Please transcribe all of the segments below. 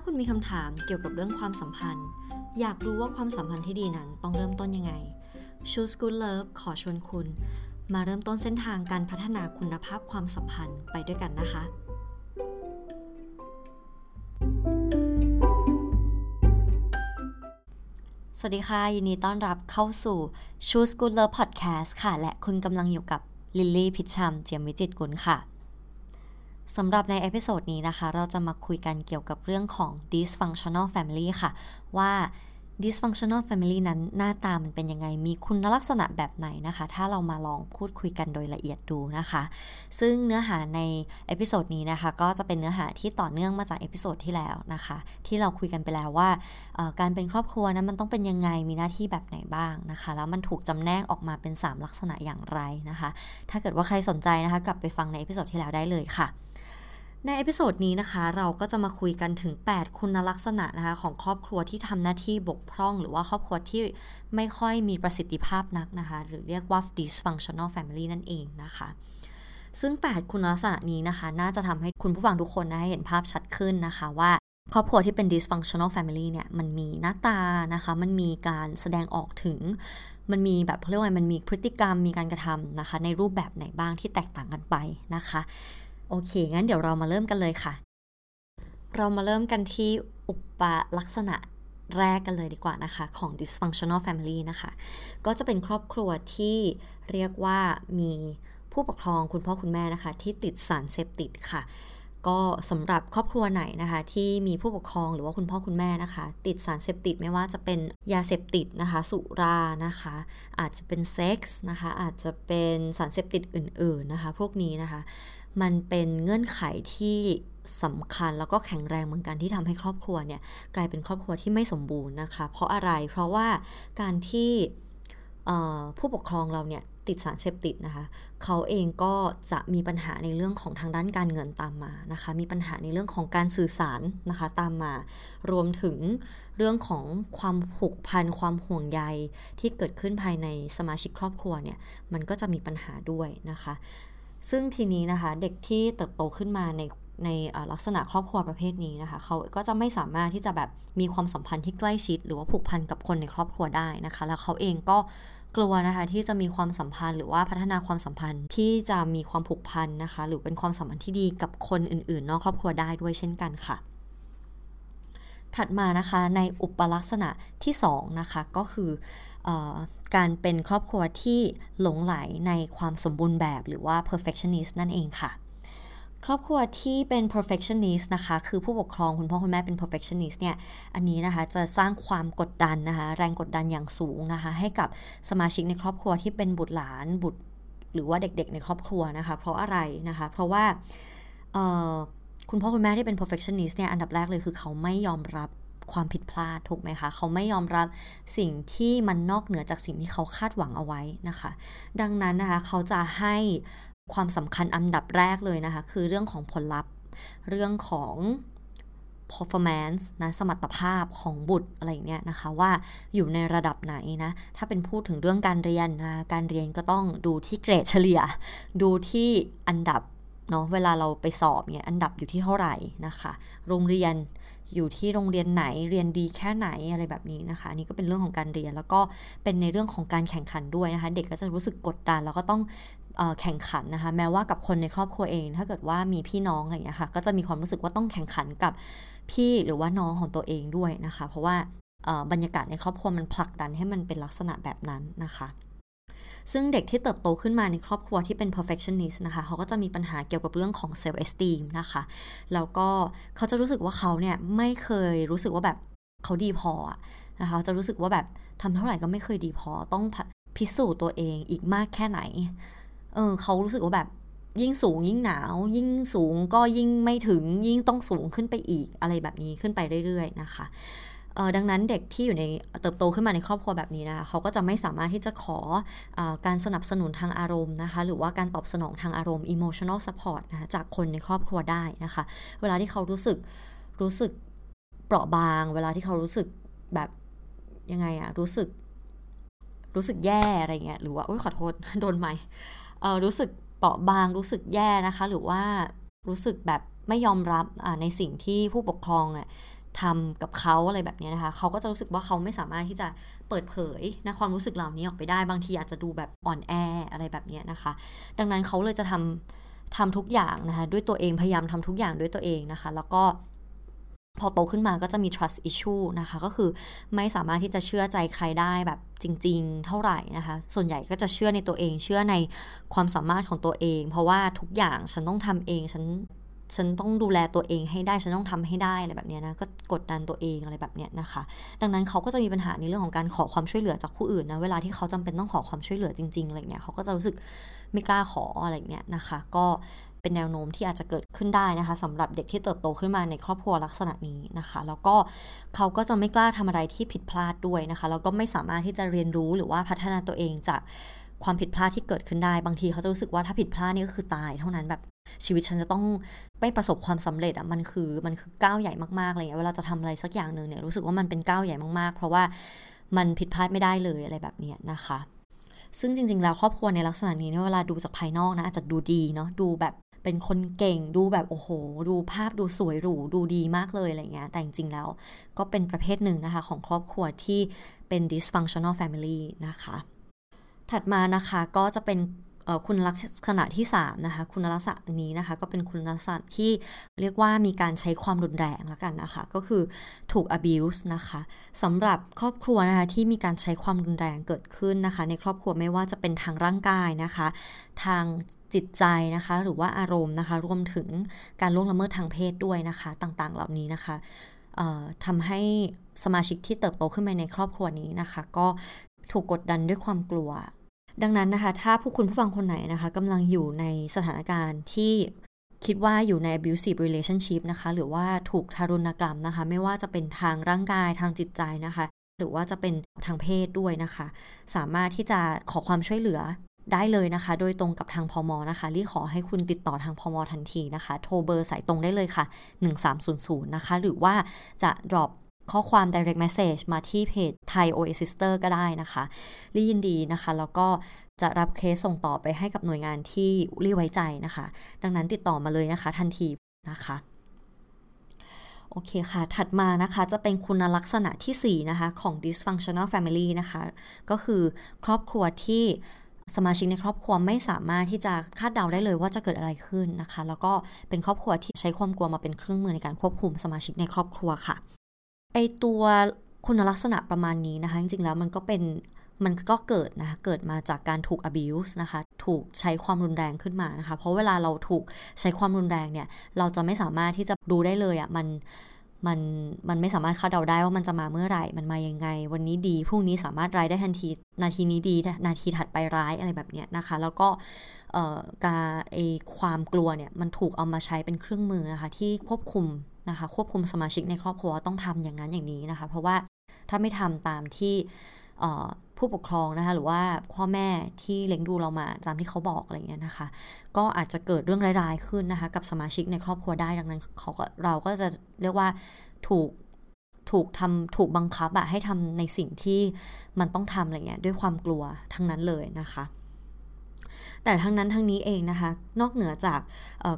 ถ้าคุณมีคำถามเกี่ยวกับเรื่องความสัมพันธ์ อยากรู้ว่าความสัมพันธ์ที่ดีนั้นต้องเริ่มต้นยังไง Choose Good Love ขอชวนคุณ มาเริ่มต้นเส้นทางการพัฒนาคุณภาพความสัมพันธ์ไปด้วยกันนะคะ สวัสดีค่ะ ยินดีต้อนรับเข้าสู่ Choose Good Love Podcast ค่ะ และคุณกำลังอยู่กับลิลลี่พิชชัมเจียมวิจิตกุลค่ะ สำหรับใน episode นี้นะคะ เราจะมาคุยกันเกี่ยวกับเรื่องของ dysfunctional family ค่ะ ว่า dysfunctional family นั้นหน้าตามันเป็นยังไง มีคุณลักษณะแบบไหนนะคะ ถ้าเรามาลองพูดคุยกันโดยละเอียดดูนะคะ ซึ่งเนื้อหาใน episode นี้นะคะ ก็จะเป็นเนื้อหาที่ต่อเนื่องมาจาก episode ที่แล้วนะคะ ที่เราคุยกันไปแล้วว่า การเป็นครอบครัวนั้นมันต้องเป็นยังไง มีหน้าที่แบบไหนบ้างนะคะ แล้วมันถูกจำแนกออกมาเป็น 3 ลักษณะอย่างไรนะคะ ถ้าเกิดว่าใครสนใจนะคะ กลับไปฟังใน episode ที่แล้วได้เลยค่ะ ใน episode นี้นะคะเราก็จะมาคุยกันถึง 8 คุณลักษณะนะคะของครอบครัวที่ทำหน้าที่บกพร่อง หรือว่าครอบครัวที่ไม่ค่อยมีประสิทธิภาพนักนะคะ หรือเรียกว่า dysfunctional family นั่นเองนะคะ ซึ่ง 8 คุณลักษณะนี้นะคะ น่าจะทำให้คุณผู้ฟังทุกคนนะเห็นภาพชัดขึ้นนะคะว่าครอบครัวที่เป็น dysfunctional family เนี่ย มันมีหน้าตานะคะ มันมีการแสดงออกถึง มันมีแบบเรียกว่ามันมีพฤติกรรม มีการกระทำนะคะ ในรูปแบบไหนบ้างที่แตกต่างกันไปนะคะ โอเค งั้นเดี๋ยวเรามาเริ่มกันเลยค่ะ เรามาเริ่มกันที่อุปลักษณะแรกกันเลยดีกว่านะคะ ของ dysfunctional family นะคะ ก็จะเป็นครอบครัวที่เรียกว่ามีผู้ปกครองคุณพ่อคุณแม่นะคะ ที่ติดสารเสพติดค่ะ ก็สำหรับครอบครัวไหนนะคะ ที่มีผู้ปกครองหรือว่าคุณพ่อคุณแม่นะคะ ติดสารเสพติดไม่ว่าจะเป็นยาเสพติดนะคะ สุรานะคะ อาจจะเป็นเซ็กส์นะคะ อาจจะเป็นสารเสพติดอื่น ๆนะคะ พวกนี้นะคะ มันเป็นเงื่อนไขที่สำคัญแล้วก็แข็งแรงเหมือนกันที่ทำให้ครอบครัวเนี่ยกลายเป็นครอบครัวที่ไม่สมบูรณ์นะคะ เพราะอะไรเพราะว่าการที่ผู้ปกครองเราเนี่ยติดสารเสพติดนะคะเขาเองก็จะมีปัญหาในเรื่องของทางด้านการเงินตามมานะคะมีปัญหาในเรื่องของการสื่อสารนะคะตามมา รวมถึงเรื่องของความผูกพันความห่วงใยที่เกิดขึ้นภายในสมาชิกครอบครัวเนี่ยมันก็จะมีปัญหาด้วยนะคะ ซึ่งทีนี้นะคะเด็กที่เติบโตขึ้นมาในในลักษณะครอบครัวประเภทนี้นะคะ เขาก็จะไม่สามารถที่จะแบบมีความสัมพันธ์ที่ใกล้ชิด หรือว่าผูกพันกับคนในครอบครัวได้นะคะ แล้วเขาเองก็กลัวนะคะที่จะมีความสัมพันธ์หรือว่าพัฒนาความสัมพันธ์ที่จะมีความผูกพันนะคะ หรือเป็นความสัมพันธ์ที่ดีกับคนอื่น ๆ นอกครอบครัวได้ด้วยเช่นกันค่ะ ถัดมานะคะในอุปลักษณะที่2นะคะก็คือ การเป็นครอบครัวที่หลงไหลในความสมบูรณ์แบบหรือว่า perfectionist นั่นเองค่ะ ครอบครัวที่เป็น perfectionist นะคะ คือผู้ปกครองคุณพ่อคุณแม่เป็น perfectionist เนี่ย อันนี้นะคะจะสร้างความกดดันนะคะ แรงกดดันอย่างสูงนะคะ ให้กับสมาชิกในครอบครัวที่เป็นบุตรหลานบุตร หรือว่าเด็กๆ ในครอบครัวนะคะ เพราะอะไรนะคะ เพราะว่าคุณพ่อคุณแม่ที่เป็น perfectionist เนี่ย อันดับแรกเลยคือเขาไม่ยอมรับ ความผิดพลาดถูกไหมคะ เขาไม่ยอมรับสิ่งที่มันนอกเหนือจากสิ่งที่เขาคาดหวังเอาไว้นะคะ ดังนั้นนะคะเขาจะให้ความสำคัญอันดับแรกเลยนะคะ คือเรื่องของผลลัพธ์ เรื่องของ performance นะสมรรถภาพของบุตรอะไรเนี้ยนะคะ ว่าอยู่ในระดับไหนนะ ถ้าเป็นพูดถึงเรื่องการเรียนนะการเรียนก็ต้องดูที่เกรดเฉลี่ย ดูที่อันดับ เนาะเวลาเราไปสอบเนี่ยอันดับอยู่ที่เท่าไหร่นะคะ โรงเรียนอยู่ที่โรงเรียนไหนเรียนดีแค่ไหนอะไรแบบนี้นะคะนี่ก็เป็นเรื่องของการเรียน แล้วก็เป็นในเรื่องของการแข่งขันด้วยนะคะ เด็กก็จะรู้สึกกดดันแล้วก็ต้องแข่งขันนะคะ แม้ว่ากับคนในครอบครัวเอง ถ้าเกิดว่ามีพี่น้องอะไรอย่างเงี้ยค่ะ ก็จะมีความรู้สึกว่าต้องแข่งขันกับพี่หรือว่าน้องของตัวเองด้วยนะคะ เพราะว่าบรรยากาศในครอบครัวมันผลักดันให้มันเป็นลักษณะแบบนั้นนะคะ ซึ่งเด็กที่เติบโตขึ้นมาในครอบครัวที่เป็น perfectionist นะคะเขาก็จะมีปัญหาเกี่ยวกับเรื่องของ self esteem นะคะ แล้วก็เขาจะรู้สึกว่าเขาเนี่ยไม่เคยรู้สึกว่าแบบเขาดีพอนะคะจะรู้สึกว่าแบบทำเท่าไหร่ก็ไม่เคยดีพอต้องพิสูจน์ตัวเองอีกมากแค่ไหน เออเขารู้สึกว่าแบบยิ่งสูงยิ่งหนาว ยิ่งสูงก็ยิ่งไม่ถึงยิ่งต้องสูงขึ้นไปอีกอะไรแบบนี้ขึ้นไปเรื่อย ๆ นะคะ ดังนั้นเด็กที่อยู่ในเติบโตขึ้นมาในครอบครัวแบบนี้นะคะเขาก็จะไม่สามารถที่จะขออการสนับสนุนทางอารมณ์นะคะหรือว่าการตอบสนองทางอารมณ์ emotional support นะคะจากคนในครอบครัวได้นะคะ เวลาที่เขารู้สึกรู้สึกเปราะบาง เวลาที่เขารู้สึกแบบยังไงอะรู้สึกรู้สึกแย่อะไรเงี้ยหรือว่าโอ้ยขอโทษโดนไหมรู้สึกเปราะบางรู้สึกแย่นะคะ หรือว่ารู้สึกแบบไม่ยอมรับในสิ่งที่ผู้ปกครองเนี่ย ทำกับเขาอะไรแบบนี้นะคะ เขาก็จะรู้สึกว่าเขาไม่สามารถที่จะเปิดเผยนะความรู้สึกเหล่านี้ออกไปได้ บางทีอาจจะดูแบบอ่อนแออะไรแบบนี้นะคะ ดังนั้นเขาเลยจะทำทำทุกอย่างนะคะด้วยตัวเองพยายามทำทุกอย่างด้วยตัวเองนะคะ แล้วก็พอโตขึ้นมาก็จะมี trust issue นะคะ ก็คือไม่สามารถที่จะเชื่อใจใครได้แบบจริง ๆ เท่าไหร่นะคะ ส่วนใหญ่ก็จะเชื่อในตัวเอง เชื่อในความสามารถของตัวเอง เพราะว่าทุกอย่างฉันต้องทำเอง ฉัน ฉันต้องดูแลตัวเองให้ได้ ฉันต้องทำให้ได้อะไรแบบนี้นะก็กดดันตัวเองอะไรแบบนี้นะคะ ดังนั้นเขาก็จะมีปัญหาในเรื่องของการขอความช่วยเหลือจากผู้อื่นนะเวลาที่เขาจำเป็นต้องขอความช่วยเหลือจริงๆอะไรเงี้ยเขาก็จะรู้สึกไม่กล้าขออะไรเงี้ยนะคะ ก็เป็นแนวโน้มที่อาจจะเกิดขึ้นได้นะคะสำหรับเด็กที่เติบโตขึ้นมาในครอบครัวลักษณะนี้นะคะ แล้วก็เขาก็จะไม่กล้าทำอะไรที่ผิดพลาดด้วยนะคะแล้วก็ไม่สามารถที่จะเรียนรู้หรือว่าพัฒนาตัวเองจากความผิดพลาดที่เกิดขึ้นได้ บางทีเขาจะรู้สึกว่าถ้าผิดพลาดนี่ก็คือตายเท่านั้นแบบ ชีวิตฉันจะต้องไม่ประสบความสำเร็จอะมันคือมันคือก้าวใหญ่มากๆอะไรเงี้ยเวลาจะทำอะไรสักอย่างหนึ่งเนี่ยรู้สึกว่ามันเป็นก้าวใหญ่มากๆ เพราะว่ามันผิดพลาดไม่ได้เลยอะไรแบบนี้นะคะ ซึ่งจริง ๆ แล้วครอบครัวในลักษณะนี้เนี่ยเวลาดูจากภายนอกนะอาจจะดูดีเนาะดูแบบเป็นคนเก่งดูแบบโอ้โห ดูภาพดูสวยหรูดูดีมากเลยอะไรเงี้ยแต่จริงๆแล้วก็เป็นประเภทหนึ่งนะคะของครอบครัวที่เป็น dysfunctional family นะคะ ถัดมานะคะก็จะเป็น คุณลักษณะที่3นะคะคุณลักษณะนี้นะคะก็เป็นคุณลักษณะที่เรียกว่ามีการใช้ความรุนแรงแล้วกันนะคะ ก็คือถูก abuse นะคะสำหรับครอบครัวนะคะที่มีการใช้ความรุนแรงเกิดขึ้นนะคะ ในครอบครัวไม่ว่าจะเป็นทางร่างกายนะคะ ทางจิตใจนะคะ หรือว่าอารมณ์นะคะ รวมถึงการล่วงละเมิดทางเพศด้วยนะคะ ต่างๆ เหล่านี้นะคะทำให้สมาชิกที่เติบโตขึ้นมาในครอบครัวนี้นะคะ ก็ถูกกดดันด้วยความกลัว ดังนั้นนะคะถ้าผู้คุณผู้ฟังคนไหนนะคะกำลังอยู่ในสถานการณ์ที่คิดว่าอยู่ใน abusive relationship นะคะ หรือว่าถูกทารุณกรรมนะคะ ไม่ว่าจะเป็นทางร่างกายทางจิตใจนะคะ หรือว่าจะเป็นทางเพศด้วยนะคะ สามารถที่จะขอความช่วยเหลือได้เลยนะคะ โดยตรงกับทางพมนะคะรีขอให้คุณติดต่อทางพมทันทีนะคะ โทรเบอร์สายตรงได้เลยค่ะ 1300 นะคะ หรือว่าจะ drop ข้อความ direct message มาที่เพจ Thai OA Sister ก็ได้นะคะรียินดีนะคะ แล้วก็จะรับเคสส่งต่อไปให้กับหน่วยงานที่รีไว้ใจนะคะ ดังนั้นติดต่อมาเลยนะคะทันทีนะคะโอเคค่ะ ถัดมานะคะจะเป็นคุณลักษณะที่ 4 นะคะ ของ dysfunctional family นะคะ ก็คือครอบครัวที่สมาชิกในครอบครัวไม่สามารถที่จะคาดเดาได้เลยว่าจะเกิดอะไรขึ้นนะคะ แล้วก็เป็นครอบครัวที่ใช้ความกลัวมาเป็นเครื่องมือในการควบคุมสมาชิกในครอบครัวค่ะ ไอตัวคุณลักษณะประมาณนี้นะคะ จริงๆแล้วมันก็เป็นมันก็เกิดนะคะเกิดมาจากการถูก abuse นะคะ ถูกใช้ความรุนแรงขึ้นมานะคะ เพราะเวลาเราถูกใช้ความรุนแรงเนี่ย เราจะไม่สามารถที่จะดูได้เลยอะ่ะ มัน มัน มันไม่สามารถคาดเดาได้ว่ามันจะมาเมื่อไหร่ มันมายังไง วันนี้ดี พรุ่งนี้สามารถร้ายได้ทันที นาทีนี้ดี นาทีถัดไปร้ายอะไรแบบเนี้ยนะคะ แล้วก็การไอความกลัวเนี่ย มันถูกเอามาใช้เป็นเครื่องมือนะคะที่ควบคุม นะคะควบคุมสมาชิกในครอบครัวต้องทำอย่างนั้นอย่างนี้นะคะ เพราะว่าถ้าไม่ทำตามที่ผู้ปกครองนะคะหรือว่าพ่อแม่ที่เลี้ยงดูเรามาตามที่เขาบอกอะไรเงี้ยนะคะ ก็อาจจะเกิดเรื่องร้ายๆขึ้นนะคะ กับสมาชิกในครอบครัวได้ดังนั้นเขาก็เราก็จะเรียกว่าถูกถูกทำถูกบังคับอะให้ทำในสิ่งที่มันต้องทำอะไรเงี้ยด้วยความกลัวทั้งนั้นเลยนะคะ แต่ทั้งนั้นทั้งนี้เองนะคะ นอกเหนือจาก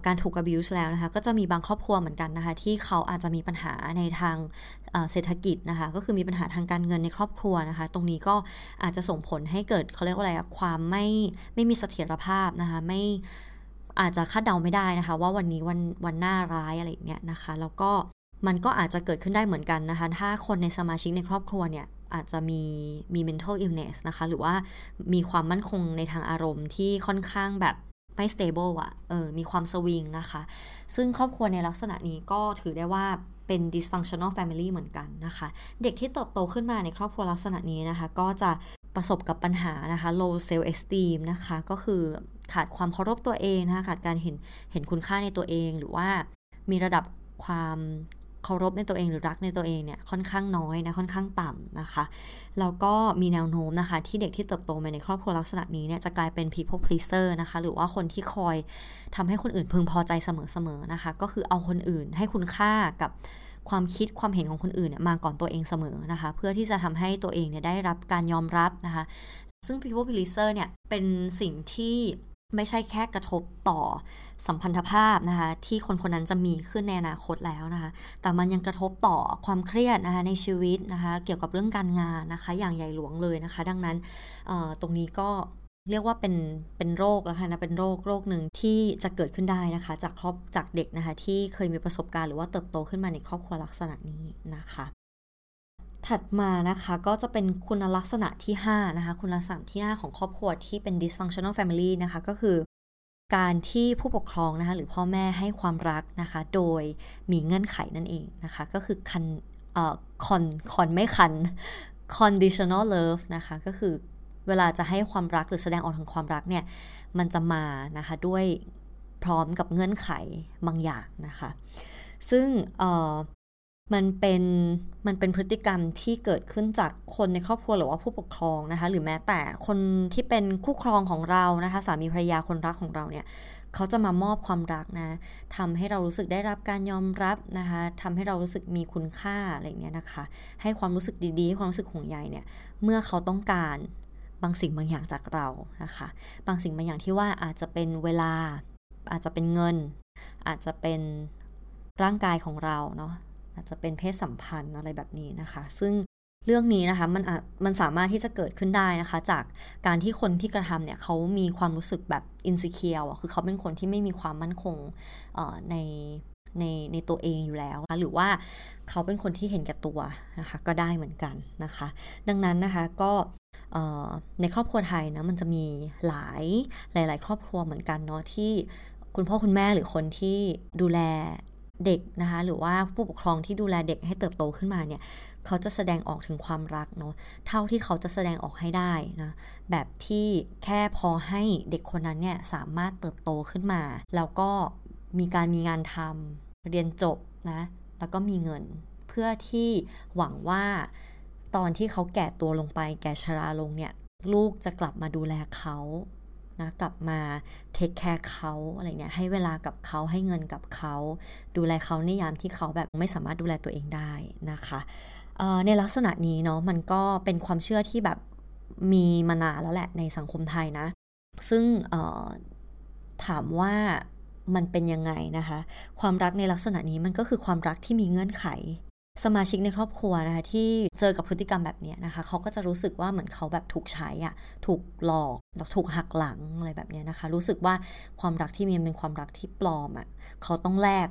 การถูก abuse แล้วนะคะ ก็จะมีบางครอบครัวเหมือนกันนะคะ ที่เขาอาจจะมีปัญหาในทางเศรษฐกิจนะคะ ก็คือมีปัญหาทางการเงินในครอบครัวนะคะ ตรงนี้ก็อาจจะส่งผลให้เกิดเขาเรียกว่าอะไรความไม่ไม่มีเสถียรภาพนะคะไม่อาจจะคาดเดาไม่ได้นะคะ ว่าวันนี้วันวันหน้าร้ายอะไรอย่างเงี้ยนะคะ แล้วก็มันก็อาจจะเกิดขึ้นได้เหมือนกันนะคะ ถ้าคนในสมาชิกในครอบครัวเนี่ย อาจจะมีมี mental illness นะคะ หรือว่ามีความมั่นคงในทางอารมณ์ที่ค่อนข้างแบบไม่ stable อะ่ะเออมีความสวิงนะคะ ซึ่งครอบครัวในลักษณะนี้ก็ถือได้ว่าเป็น dysfunctional family เหมือนกันนะคะ เด็กที่เติบโตขึ้นมาในครอบครัวลักษณะนี้นะคะ ก็จะประสบกับปัญหานะคะ low self esteem นะคะ ก็คือขาดความเคารพตัวเองนะคะ ขาดการเห็นเห็นคุณค่าในตัวเอง หรือว่ามีระดับความ เคารพในตัวเองหรือรักในตัวเองเนี่ยค่อนข้างน้อยนะค่อนข้างต่ำนะคะแล้วก็มีแนวโน้มนะคะ ที่เด็กที่เติบโตมาในครอบครัวลักษณะนี้เนี่ยจะกลายเป็น people pleaser นะคะ หรือว่าคนที่คอยทำให้คนอื่นพึงพอใจเสมอๆนะคะ ก็คือเอาคนอื่นให้คุณค่ากับความคิดความเห็นของคนอื่นเนี่ยมาก่อนตัวเองเสมอนะคะ เพื่อที่จะทำให้ตัวเองเนี่ยได้รับการยอมรับนะคะ ซึ่ง people pleaser เนี่ยเป็นสิ่งที่ ไม่ใช่แค่กระทบต่อสัมพันธภาพนะคะที่คนคนนั้นจะมีขึ้นในอนาคตแล้วนะคะ แต่มันยังกระทบต่อความเครียดนะคะในชีวิตนะคะเกี่ยวกับเรื่องการงานนะคะ อย่างใหญ่หลวงเลยนะคะ ดังนั้นตรงนี้ก็เรียกว่าเป็นเป็นโรคแล้วค่ะนะเป็นโรคโรคหนึ่งที่จะเกิดขึ้นได้นะคะ จากครอบจากเด็กนะคะที่เคยมีประสบการณ์หรือว่าเติบโตขึ้นมาในครอบครัวลักษณะนี้นะคะ ถัดมานะคะก็จะเป็นคุณลักษณะที่5นะคะคุณลักษณะที่ 5 ของครอบครัวที่เป็น dysfunctional family นะคะก็คือ การที่ผู้ปกครองนะคะหรือพ่อแม่ให้ความรักนะคะ โดยมีเงื่อนไขนั่นเองนะคะ ก็คือคันเอ่อคอนคอนไม่คัน conditional love นะคะก็คือเวลาจะให้ความรักหรือแสดงออกถึงความรักเนี่ยมันจะมานะคะด้วยพร้อมกับเงื่อนไขบางอย่างนะคะ ซึ่ง มันเป็นมันเป็นพฤติกรรมที่เกิดขึ้นจากคนในครอบครัวหรือว่าผู้ปกครองนะคะ หรือแม้แต่คนที่เป็นคู่ครองของเรานะคะ สามีภรรยาคนรักของเราเนี่ยเขาจะมามอบความรักนะทำให้เรารู้สึกได้รับการยอมรับนะคะทำให้เรารู้สึกมีคุณค่าอะไรเงี้ยนะคะ ให้ความรู้สึกดีๆให้ความรู้สึกห่วงใยเนี่ยเมื่อเขาต้องการบางสิ่งบางอย่างจากเรานะคะ บางสิ่งบางอย่างที่ว่าอาจจะเป็นเวลา อาจจะเป็นเงิน อาจจะเป็นร่างกายของเราเนาะ อาจจะเป็นเพศสัมพันธ์อะไรแบบนี้นะคะ ซึ่งเรื่องนี้นะคะมันมันสามารถที่จะเกิดขึ้นได้นะคะ จากการที่คนที่กระทำเนี่ยเขามีความรู้สึกแบบอินสิเคียวคือเขาเป็นคนที่ไม่มีความมั่นคงในในในตัวเองอยู่แล้วหรือว่าเขาเป็นคนที่เห็นแก่ตัวนะคะก็ได้เหมือนกันนะคะ ดังนั้นนะคะก็ในครอบครัวไทยนะมันจะมีหลายหลาย ๆ ครอบครัวเหมือนกันเนาะที่คุณพ่อคุณแม่หรือคนที่ดูแล เด็กนะคะหรือว่าผู้ปกครองที่ดูแลเด็กให้เติบโตขึ้นมาเนี่ยเขาจะแสดงออกถึงความรักเนาะเท่าที่เขาจะแสดงออกให้ได้นะแบบที่แค่พอให้เด็กคนนั้นเนี่ยสามารถเติบโตขึ้นมา แล้วก็มีการมีงานทำเรียนจบนะแล้วก็มีเงินเพื่อที่หวังว่าตอนที่เขาแก่ตัวลงไปแก่ชราลงเนี่ยลูกจะกลับมาดูแลเขา นะกลับมาเทคแคร์เขาอะไรเนี่ยให้เวลากับเขาให้เงินกับเขา ดูแลเขาในยามที่เขาแบบไม่สามารถดูแลตัวเองได้นะคะในลักษณะนี้เนาะมันก็เป็นความเชื่อที่แบบมีมานานแล้วแหละในสังคมไทยนะ ซึ่งถามว่ามันเป็นยังไงนะคะ ความรักในลักษณะนี้มันก็คือความรักที่มีเงื่อนไข สมาชิกในครอบครัวนะคะที่เจอกับพฤติกรรมแบบนี้นะคะเขาก็จะรู้สึกว่าเหมือนเขาแบบถูกใช้อะถูกหลอกแล้วถูกหักหลังอะไรแบบนี้นะคะ รู้สึกว่าความรักที่มีเป็นความรักที่ปลอมอะเขาต้องแลก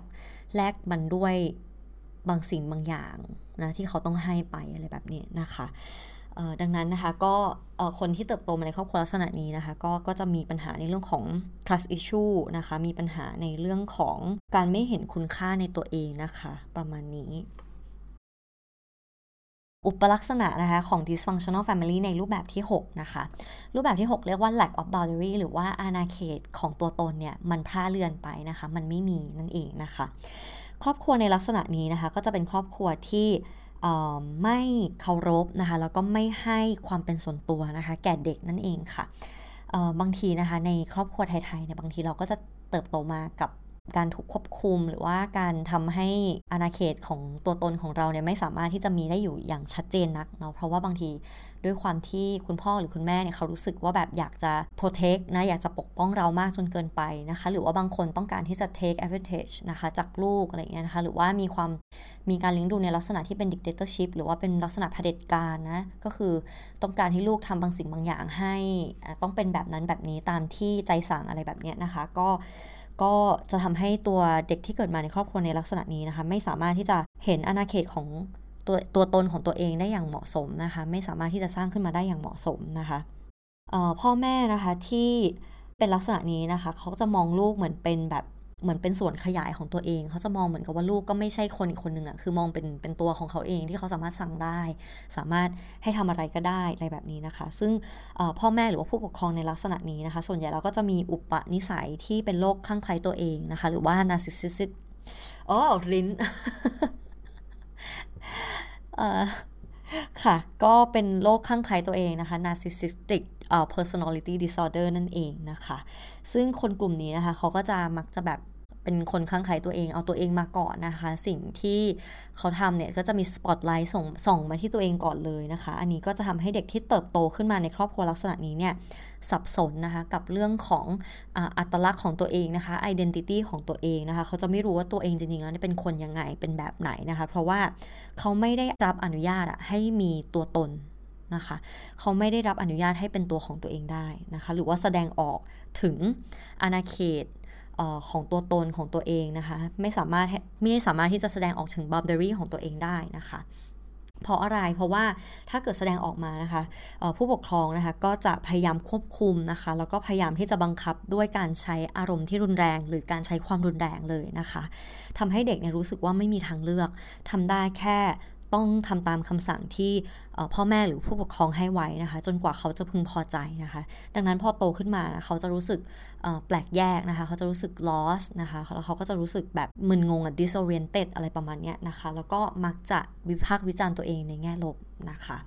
แลกมันด้วยบางสิ่งบางอย่างนะที่เขาต้องให้ไปอะไรแบบนี้นะคะดังนั้นนะคะก็คนที่เติบโตมาในครอบครัวลักษณะนี้นะคะก็ก็จะมีปัญหาในเรื่องของ trust issue นะคะมีปัญหาในเรื่องของการไม่เห็นคุณค่าในตัวเองนะคะ ประมาณนี้ อุปลักษณะนะคะของ dysfunctional family ในรูปแบบที่ 6 นะคะ รูปแบบที่ 6 เรียกว่า lack of boundary หรือว่าอาณาเขตของตัวตนเนี่ย มันพร่าเลือนไปนะคะ มันไม่มีนั่นเองนะคะ ครอบครัวในลักษณะนี้นะคะ ก็จะเป็นครอบครัวที่ไม่เคารพนะคะ แล้วก็ไม่ให้ความเป็นส่วนตัวนะคะ แก่เด็กนั่นเองค่ะบางทีนะคะในครอบครัวไทยๆเนี่ยบางทีเราก็จะเติบโตมากับ การถูกควบคุมหรือว่าการทำให้อาณาเขตของตัวตนของเราเนี่ยไม่สามารถที่จะมีได้อยู่อย่างชัดเจนนักเนาะเพราะว่าบางทีด้วยความที่คุณพ่อหรือคุณแม่เนี่ยเขารู้สึกว่าแบบอยากจะ protect นะอยากจะปกป้องเรามากจนเกินไปนะคะ หรือว่าบางคนต้องการที่จะ take advantage นะคะจากลูกอะไรเงี้ยนะคะหรือว่ามีความมีการเลี้ยงดูในลักษณะที่เป็น dictatorship หรือว่าเป็นลักษณะเผด็จการนะก็คือต้องการให้ลูกทำบางสิ่งบางอย่างให้ต้องเป็นแบบนั้นแบบนี้ตามที่ใจสั่งอะไรแบบเนี้ยนะคะ ก็ ก็จะทำให้ตัวเด็กที่เกิดมาในครอบครัวในลักษณะนี้นะคะไม่สามารถที่จะเห็นอาณาเขตของตัวตัวตนของตัวเองได้อย่างเหมาะสมนะคะไม่สามารถที่จะสร้างขึ้นมาได้อย่างเหมาะสมนะคะพ่อแม่นะคะที่เป็นลักษณะนี้นะคะเขาจะมองลูกเหมือนเป็นแบบ เหมือนเป็นส่วนขยายของตัวเอง เขาจะมองเหมือนกับว่าลูกก็ไม่ใช่คนอีกคนหนึ่งอะคือมองเป็นเป็นตัวของเขาเองที่เขาสามารถสั่งได้ สามารถให้ทำอะไรก็ได้อะไรแบบนี้นะคะ ซึ่งพ่อแม่หรือว่าผู้ปกครองในลักษณะนี้นะคะ ส่วนใหญ่เราก็จะมีอุปนิสัยที่เป็นโรคคลั่งไคล้ตัวเองนะคะ หรือว่า narcissism อ๋อลิ้นค่ะ ก็เป็นโรคข้างใครตัวเองนะคะ narcissistic personality disorder นั่นเองนะคะ ซึ่งคนกลุ่มนี้นะคะ เขาก็จะมักจะแบบ เป็นคนข้างใครตัวเองเอาตัวเองมาก่อนนะคะ สิ่งที่เขาทำเนี่ยก็จะมีสปอตไลท์ส่งส่องมาที่ตัวเองก่อนเลยนะคะ อันนี้ก็จะทำให้เด็กที่เติบโตขึ้นมาในครอบครัวลักษณะนี้เนี่ยสับสนนะคะกับเรื่องของอัตลักษณ์ของตัวเองนะคะ identity ของตัวเองนะคะ เขาจะไม่รู้ว่าตัวเองจริงๆแล้วเป็นคนยังไงเป็นแบบไหนนะคะ เพราะว่าเขาไม่ได้รับอนุญาตอะให้มีตัวตนนะคะเขาไม่ได้รับอนุญาตให้เป็นตัวของตัวเองได้นะคะ หรือว่าแสดงออกถึงอาณาเขต ของตัวตนของตัวเองนะคะไม่สามารถไม่สามารถที่จะแสดงออกถึงบ boundary ของตัวเองได้นะคะเพราะอะไร เพราะว่าถ้าเกิดแสดงออกมานะคะผู้ปกครองนะคะก็จะพยายามควบคุมนะคะ แล้วก็พยายามที่จะบังคับด้วยการใช้อารมณ์ที่รุนแรง หรือการใช้ความรุนแรงเลยนะคะทำให้เด็กเนี่ยรู้สึกว่าไม่มีทางเลือกทำได้แค่ ต้องทำตามคำสั่งที่พ่อแม่หรือผู้ปกครองให้ไว้นะคะ จนกว่าเขาจะพึงพอใจนะคะ ดังนั้นพอโตขึ้นมาเขาจะรู้สึกแปลกแยกนะคะ เขาจะรู้สึก lost นะคะแล้วเขาก็จะรู้สึกแบบมึนงง disoriented อะไรประมาณนี้นะคะ แล้วก็มักจะวิพากษ์วิจารณ์ตัวเองในแง่ลบนะคะ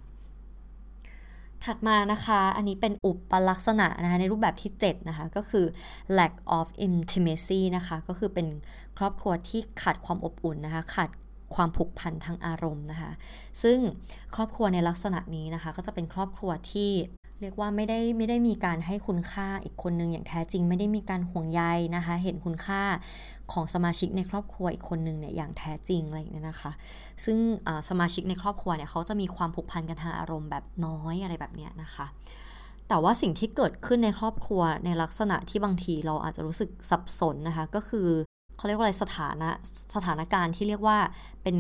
ถัดมานะคะ อันนี้เป็นอุปลักษณะนะคะในรูปแบบที่ 7 นะคะ ก็คือ lack of intimacy นะคะ ก็คือเป็นครอบครัวที่ขาดความอบอุ่นนะคะ ขาด ความผูกพันทางอารมณ์นะคะ ซึ่งครอบครัวในลักษณะนี้นะคะ ก็จะเป็นครอบครัวที่เรียกว่าไม่ได้ไม่ได้มีการให้คุณค่าอีกคนนึงอย่างแท้จริง ไม่ได้มีการห่วงใยนะคะ เห็นคุณค่าของสมาชิกในครอบครัวอีกคนนึงเนี่ยอย่างแท้จริงอะไรอย่างเงี้ยนะคะ ซึ่งสมาชิกในครอบครัวเนี่ยเขาจะมีความผูกพันกันทางอารมณ์แบบน้อยอะไรแบบเนี้ยนะคะ แต่ว่าสิ่งที่เกิดขึ้นในครอบครัวในลักษณะที่บางทีเราอาจจะรู้สึกสับสนนะคะ ก็คือ เขาเรียกว่าอะไรสถานะสถานการณ์ที่เรียกว่าเป็น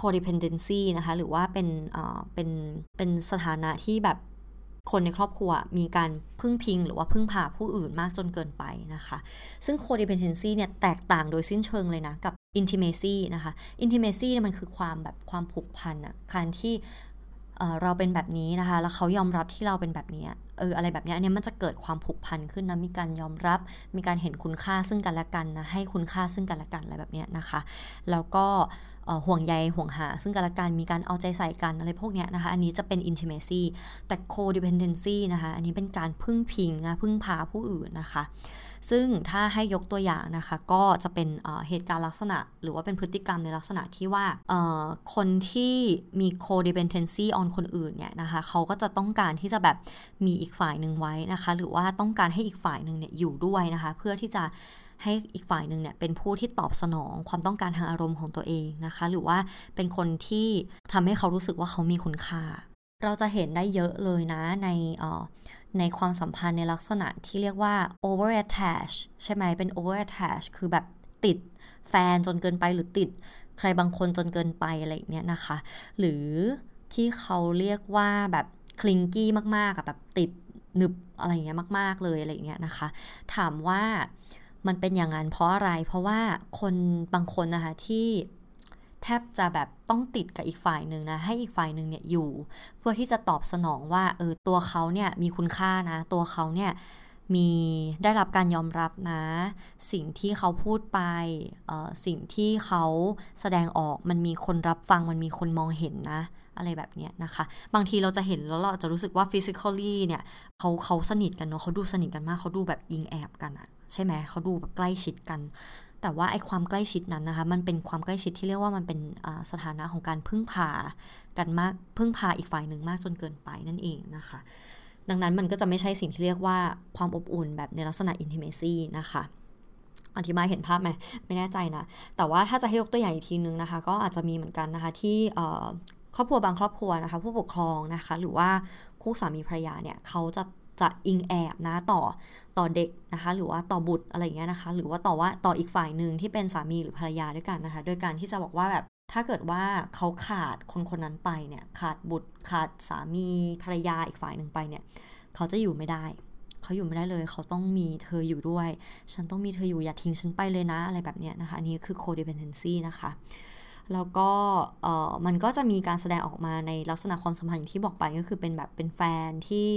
codependency นะคะ หรือว่าเป็นเป็นเป็นสถานะที่แบบคนในครอบครัวมีการพึ่งพิง หรือว่าพึ่งพาผู้อื่นมากจนเกินไปนะคะ ซึ่ง codependency เนี่ยแตกต่างโดยสิ้นเชิงเลยนะกับ intimacy นะคะ intimacy เนี่ยมันคือความแบบความผูกพันอะการที่ เราเป็นแบบนี้นะคะ แล้วเขายอมรับที่เราเป็นแบบนี้เอออะไรแบบนี้อันนี้มันจะเกิดความผูกพันขึ้นนะมีการยอมรับ มีการเห็นคุณค่าซึ่งกันและกันนะให้คุณค่าซึ่งกันและกันอะไรแบบนี้นะคะ แล้วก็ ห่วงใยห่วงหา ซึ่งกันและกันมีการเอาใจใส่กันอะไรพวกนี้นะคะอันนี้จะเป็น intimacy แต่ codependency นะคะอันนี้เป็นการพึ่งพิงนะพึ่งพาผู้อื่นนะคะ ซึ่งถ้าให้ยกตัวอย่างนะคะก็จะเป็นเหตุการณ์ลักษณะ หรือว่าเป็นพฤติกรรมในลักษณะที่ว่าคนที่มี codependency on คนอื่นเนี่ยนะคะเขาก็จะต้องการที่จะแบบมีอีกฝ่ายหนึ่งไว้นะคะ หรือว่าต้องการให้อีกฝ่ายหนึ่งเนี่ยอยู่ด้วยนะคะ เพื่อที่จะ ให้อีกฝ่ายหนึ่งเนี่ยเป็นผู้ที่ตอบสนองความต้องการทางอารมณ์ของตัวเองนะคะ หรือว่าเป็นคนที่ทำให้เขารู้สึกว่าเขามีคุณค่า เราจะเห็นได้เยอะเลยนะในในความสัมพันธ์ในลักษณะที่เรียกว่า over attach ใช่ไหมเป็น over attach คือแบบติดแฟนจนเกินไปหรือติดใครบางคนจนเกินไปอะไรเนี้ยนะคะ หรือที่เขาเรียกว่าแบบคลิงกี้มากๆแบบติดหนึบอะไรเงี้ยมาก ๆเลยอะไรเงี้ยนะคะ ถามว่า มันเป็นอย่างนั้นเพราะอะไร เพราะว่าคนบางคนนะคะที่แทบจะแบบต้องติดกับอีกฝ่ายหนึ่งนะ ให้อีกฝ่ายหนึ่งเนี่ยอยู่ เพื่อที่จะตอบสนองว่าเออตัวเขาเนี่ยมีคุณค่านะ ตัวเขาเนี่ย มีได้รับการยอมรับนะ สิ่งที่เขาพูดไปสิ่งที่เขาแสดงออกมันมีคนรับฟังมันมีคนมองเห็นนะ อะไรแบบนี้นะคะ บางทีเราจะเห็นแล้วเราจะรู้สึกว่า physically เนี่ยเขาเขาสนิทกันเนาะเขาดูสนิทกันมากเขาดูแบบยิงแอบกันอะใช่ไหมเขาดูแบบใกล้ชิดกัน แต่ว่าไอ้ความใกล้ชิดนั้นนะคะ มันเป็นความใกล้ชิดที่เรียกว่ามันเป็นสถานะของการพึ่งพากันมากพึ่งพาอีกฝ่ายหนึ่งมากจนเกินไปนั่นเองนะคะ ดังนั้นมันก็จะไม่ใช่สิ่งที่เรียกว่าความอบอุ่นแบบในลักษณะ intimacy นะคะอธิบายเห็นภาพไหมไม่แน่ใจนะ แต่ว่าถ้าจะให้ยกตัวอย่างอีกทีนึงนะคะ ก็อาจจะมีเหมือนกันนะคะที่ครอบครัวบางครอบครัวนะคะ ผู้ปกครองนะคะ หรือว่าคู่สามีภรรยาเนี่ยเขาจะจะอิงแอบนะต่อต่อเด็กนะคะ หรือว่าต่อบุตรอะไรเงี้ยนะคะ หรือว่าต่อว่าต่ออีกฝ่ายหนึ่งที่เป็นสามีหรือภรรยาด้วยกันนะคะ โดยการที่จะบอกว่าแบบ ถ้าเกิดว่าเขาขาดคนคนนั้นไปเนี่ยขาดบุตรขาดสามีภรรยาอีกฝ่ายหนึ่งไปเนี่ยเขาจะอยู่ไม่ได้ เขาอยู่ไม่ได้เลย เขาต้องมีเธออยู่ด้วย ฉันต้องมีเธออยู่อย่าทิ้งฉันไปเลยนะอะไรแบบเนี้ยนะคะอันนี้คือ codependency นะคะแล้วก็มันก็จะมีการแสดงออกมาในลักษณะความสัมพันธ์อย่างที่บอกไปก็คือเป็นแบบเป็นแฟนที่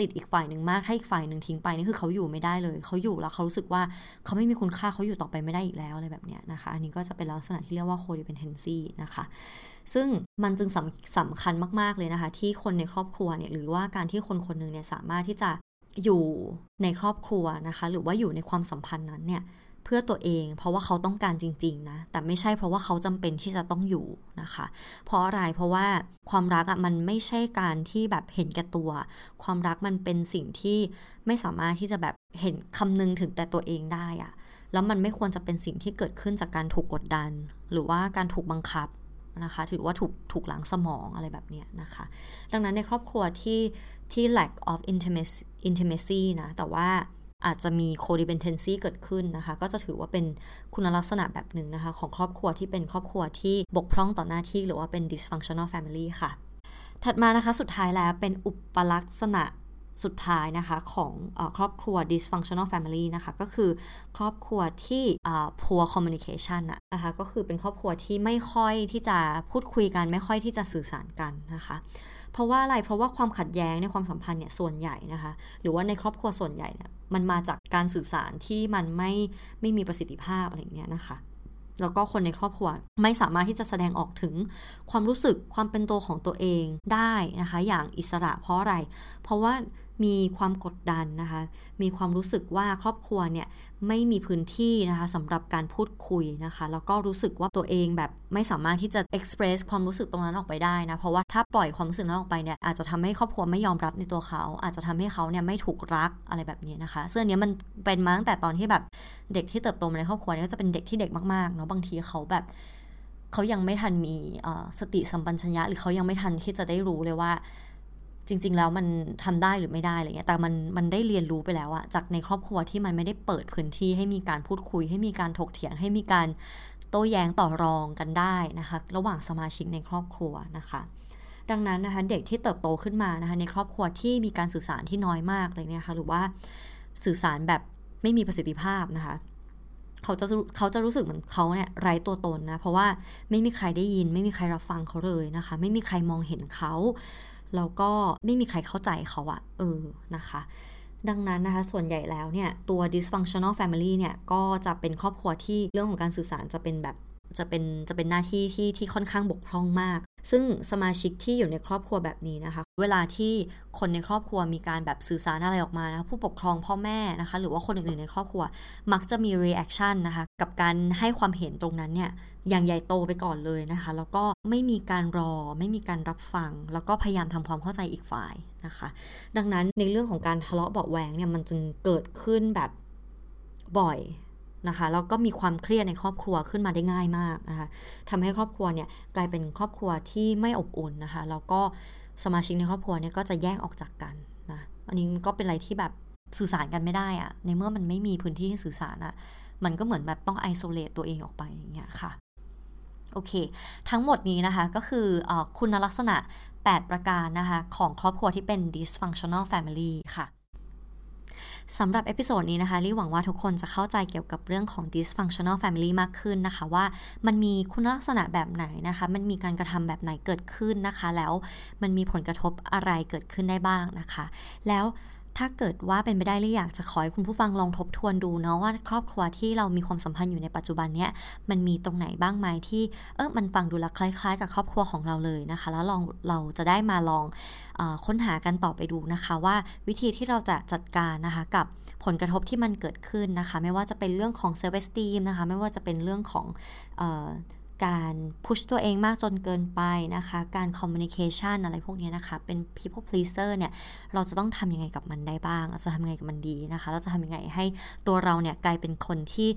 ติดอีกฝ่ายหนึ่งมาก ถ้าอีกฝ่ายหนึ่งทิ้งไปนี่คือเขาอยู่ไม่ได้เลย เขาอยู่แล้วเขารู้สึกว่าเขาไม่มีคุณค่าเขาอยู่ต่อไปไม่ได้อีกแล้วอะไรแบบเนี้ยนะคะ อันนี้ก็จะเป็นลักษณะที่เรียกว่า codependency นะคะ ซึ่งมันจึงสำสำคัญมาก ๆ เลยนะคะ ที่คนในครอบครัวเนี่ยหรือว่าการที่คนคนหนึ่งเนี่ยสามารถที่จะอยู่ในครอบครัวนะคะ หรือว่าอยู่ในความสัมพันธ์นั้นเนี่ย เพื่อตัวเอง เพราะว่าเขาต้องการจริง ๆ นะ แต่ไม่ใช่เพราะว่าเขาจำเป็นที่จะต้องอยู่นะคะ เพราะอะไร เพราะว่าความรักอะมันไม่ใช่การที่แบบเห็นแก่ตัว ความรักมันเป็นสิ่งที่ไม่สามารถที่จะแบบเห็นคำนึงถึงแต่ตัวเองได้อะแล้วมันไม่ควรจะเป็นสิ่งที่เกิดขึ้นจากการถูกกดดัน หรือว่าการถูกบังคับนะคะถือว่าถูกถูกหลังสมองอะไรแบบเนี้ยนะคะ ดังนั้นในครอบครัวที่ที่ lack of intimacy intimacy นะ แต่ว่า อาจจะมี codependency เกิดขึ้นนะคะ ก็จะถือว่าเป็นคุณลักษณะแบบหนึ่งนะคะ ของครอบครัวที่เป็นครอบครัวที่บกพร่องต่อหน้าที่หรือว่าเป็น dysfunctional family ค่ะ ถัดมานะคะสุดท้ายแล้วเป็นอุปลักษณะ สุดท้ายนะคะของอครอบครัว dysfunctional family นะคะก็คือครอบครัวที่ poor communication นะคะก็คือเป็นครอบครัวที่ไม่ค่อยที่จะพูดคุยกันไม่ค่อยที่จะสื่อสารกันนะคะเพราะว่าอะไรเพราะว่าความขัดแย้งในความสัมพันธ์เนี่ยส่วนใหญ่นะคะหรือว่าในครอบครัวส่วนใหญ่เนี่ยมันมาจากการสื่อสารที่มันไม่ไม่มีประสิทธิภาพอะไรเงี้ยนะคะ แล้วก็คนในครอบครัวไม่สามารถที่จะแสดงออกถึงความรู้สึกความเป็นตัวของตัวเองได้นะคะ อย่างอิสระเพราะอะไร เพราะว่ามีความกดดันนะคะ มีความรู้สึกว่าครอบครัวเนี่ยไม่มีพื้นที่นะคะสำหรับการพูดคุยนะคะ แล้วก็รู้สึกว่าตัวเองแบบไม่สามารถที่จะ express ความรู้สึกตรงนั้นออกไปได้นะ เพราะว่าถ้าปล่อยความรู้สึกนั้นออกไปเนี่ยอาจจะทำให้ครอบครัวไม่ยอมรับในตัวเขา อาจจะทำให้เขาเนี่ยไม่ถูกรักอะไรแบบนี้นะคะซึ่งอันนี้มันเป็นมาตั้งแต่ตอนที่แบบเด็กที่เติบโตมาในครอบครัวเนี่ก็จะเป็นเด็กที่เด็กมากๆเนาะบางทีเขาแบบเขายังไม่ทันมีสติสัมปชัญญะหรือเขายังไม่ทันที่จะได้รู้เลยว่า จริง ๆ แล้วมันทำได้หรือไม่ได้อะไรเงี้ยแต่มันมันได้เรียนรู้ไปแล้วอะจากในครอบครัวที่มันไม่ได้เปิดพื้นที่ให้มีการพูดคุย ให้มีการถกเถียงให้มีการโต้แย้งต่อรองกันได้นะคะ ระหว่างสมาชิกในครอบครัวนะคะดังนั้นนะคะเด็กที่เติบโตขึ้นมานะคะในครอบครัวที่มีการสื่อสารที่น้อยมากเลยเนี่ยค่ะหรือว่าสื่อสารแบบไม่มีประสิทธิภาพนะคะเขาจะเขาจะรู้สึกเหมือนเขาเนี่ยไร้ตัวตนนะเพราะว่าไม่มีใครได้ยิน ไม่มีใครรับฟังเขาเลยนะคะ ไม่มีใครมองเห็นเขา แล้วก็ไม่มีใครเข้าใจเขาอะเออนะคะดังนั้นนะคะส่วนใหญ่แล้วเนี่ยตัว dysfunctional family เนี่ยก็จะเป็นครอบครัวที่เรื่องของการสื่อสารจะเป็นแบบ จะเป็นจะเป็นหน้าที่ที่ที่ค่อนข้างบกพร่องมาก ซึ่งสมาชิกที่อยู่ในครอบครัวแบบนี้นะคะ เวลาที่คนในครอบครัวมีการแบบสื่อสารอะไรออกมานะผู้ปกครองพ่อแม่นะคะ หรือว่าคนอื่นๆในครอบครัว มักจะมี reaction นะคะ กับการให้ความเห็นตรงนั้นเนี่ยอย่างใหญ่โตไปก่อนเลยนะคะ แล้วก็ไม่มีการรอ ไม่มีการรับฟัง แล้วก็พยายามทำความเข้าใจอีกฝ่ายนะคะ ดังนั้นในเรื่องของการทะเลาะเบาแหวงเนี่ยมันจึงเกิดขึ้นแบบบ่อย นะคะแล้วก็มีความเครียดในครอบครัวขึ้นมาได้ง่ายมากนะคะทำให้ครอบครัวเนี่ยกลายเป็นครอบครัวที่ไม่อบอุ่นนะคะแล้วก็สมาชิกในครอบครัวเนี่ยก็จะแยกออกจากกันนะอันนี้ก็เป็นอะไรที่แบบสื่อสารกันไม่ได้อะในเมื่อมันไม่มีพื้นที่ให้สื่อสารอะมันก็เหมือนแบบต้อง isolate ตัวเองออกไปอย่างเงี้ยค่ะโอเค ทั้งหมดนี้นะคะก็คืออคุณลักษณะ 8 ประการนะคะของครอบครัวที่เป็น dysfunctional family ค่ะ สำหรับ episode นี้นะคะลี่หวังว่าทุกคนจะเข้าใจเกี่ยวกับเรื่องของ dysfunctional family มากขึ้นนะคะ ว่ามันมีคุณลักษณะแบบไหนนะคะ มันมีการกระทำแบบไหนเกิดขึ้นนะคะ แล้วมันมีผลกระทบอะไรเกิดขึ้นได้บ้างนะคะ แล้ว ถ้าเกิดว่าเป็นไปได้หรืออยากจะขอให้คุณผู้ฟังลองทบทวนดูเนาะว่าครอบครัวที่เรามีความสัมพันธ์อยู่ในปัจจุบันเนี้ยมันมีตรงไหนบ้างไหมที่เออมันฟังดูล้วคล้ายๆ กับครอบครัวของเราเลยนะคะ แล้วลองเราจะได้มาลองอค้นหากันต่อไปดูนะคะว่าวิธีที่เราจะจัดการนะคะกับผลกระทบที่มันเกิดขึ้นนะคะ ไม่ว่าจะเป็นเรื่องของเซ l f สตีมนะคะ ไม่ว่าจะเป็นเรื่องของ การพุชตัวเองมากจนเกินไปนะคะ การคอมมิวนิเคชันอะไรพวกนี้นะคะ เป็น people pleaser เนี่ย เราจะต้องทำยังไงกับมันได้บ้าง เราจะทำยังไงกับมันดีนะคะ เราจะทำยังไงให้ตัวเราเนี่ยกลายเป็นคนที่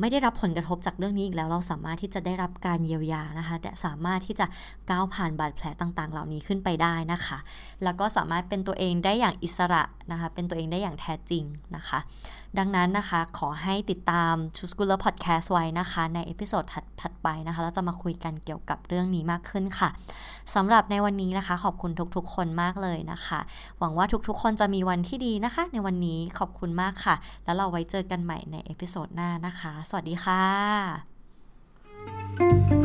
ไม่ได้รับผลกระทบจากเรื่องนี้อีกแล้ว เราสามารถที่จะได้รับการเยียวยานะคะสามารถที่จะก้าวผ่านบาดแผลต่างๆ เหล่านี้ขึ้นไปได้นะคะ แล้วก็สามารถเป็นตัวเองได้อย่างอิสระนะคะเป็นตัวเองได้อย่างแท้จริงนะคะ ดังนั้นนะคะขอให้ติดตาม c h o o s c h o o l e r Podcast ไว้นะคะ ใน episode ถัดไปนะคะเราจะมาคุยกันเกี่ยวกับเรื่องนี้มากขึ้นค่ะสำหรับในวันนี้นะคะ ขอบคุณทุกๆ คนมากเลยนะคะ หวังว่าทุกๆ คนจะมีวันที่ดีนะคะ ในวันนี้ขอบคุณมากค่ะ แล้วเราไว้เจอกันใหม่ใน episode หน้านะคะคะ สวัสดีค่ะ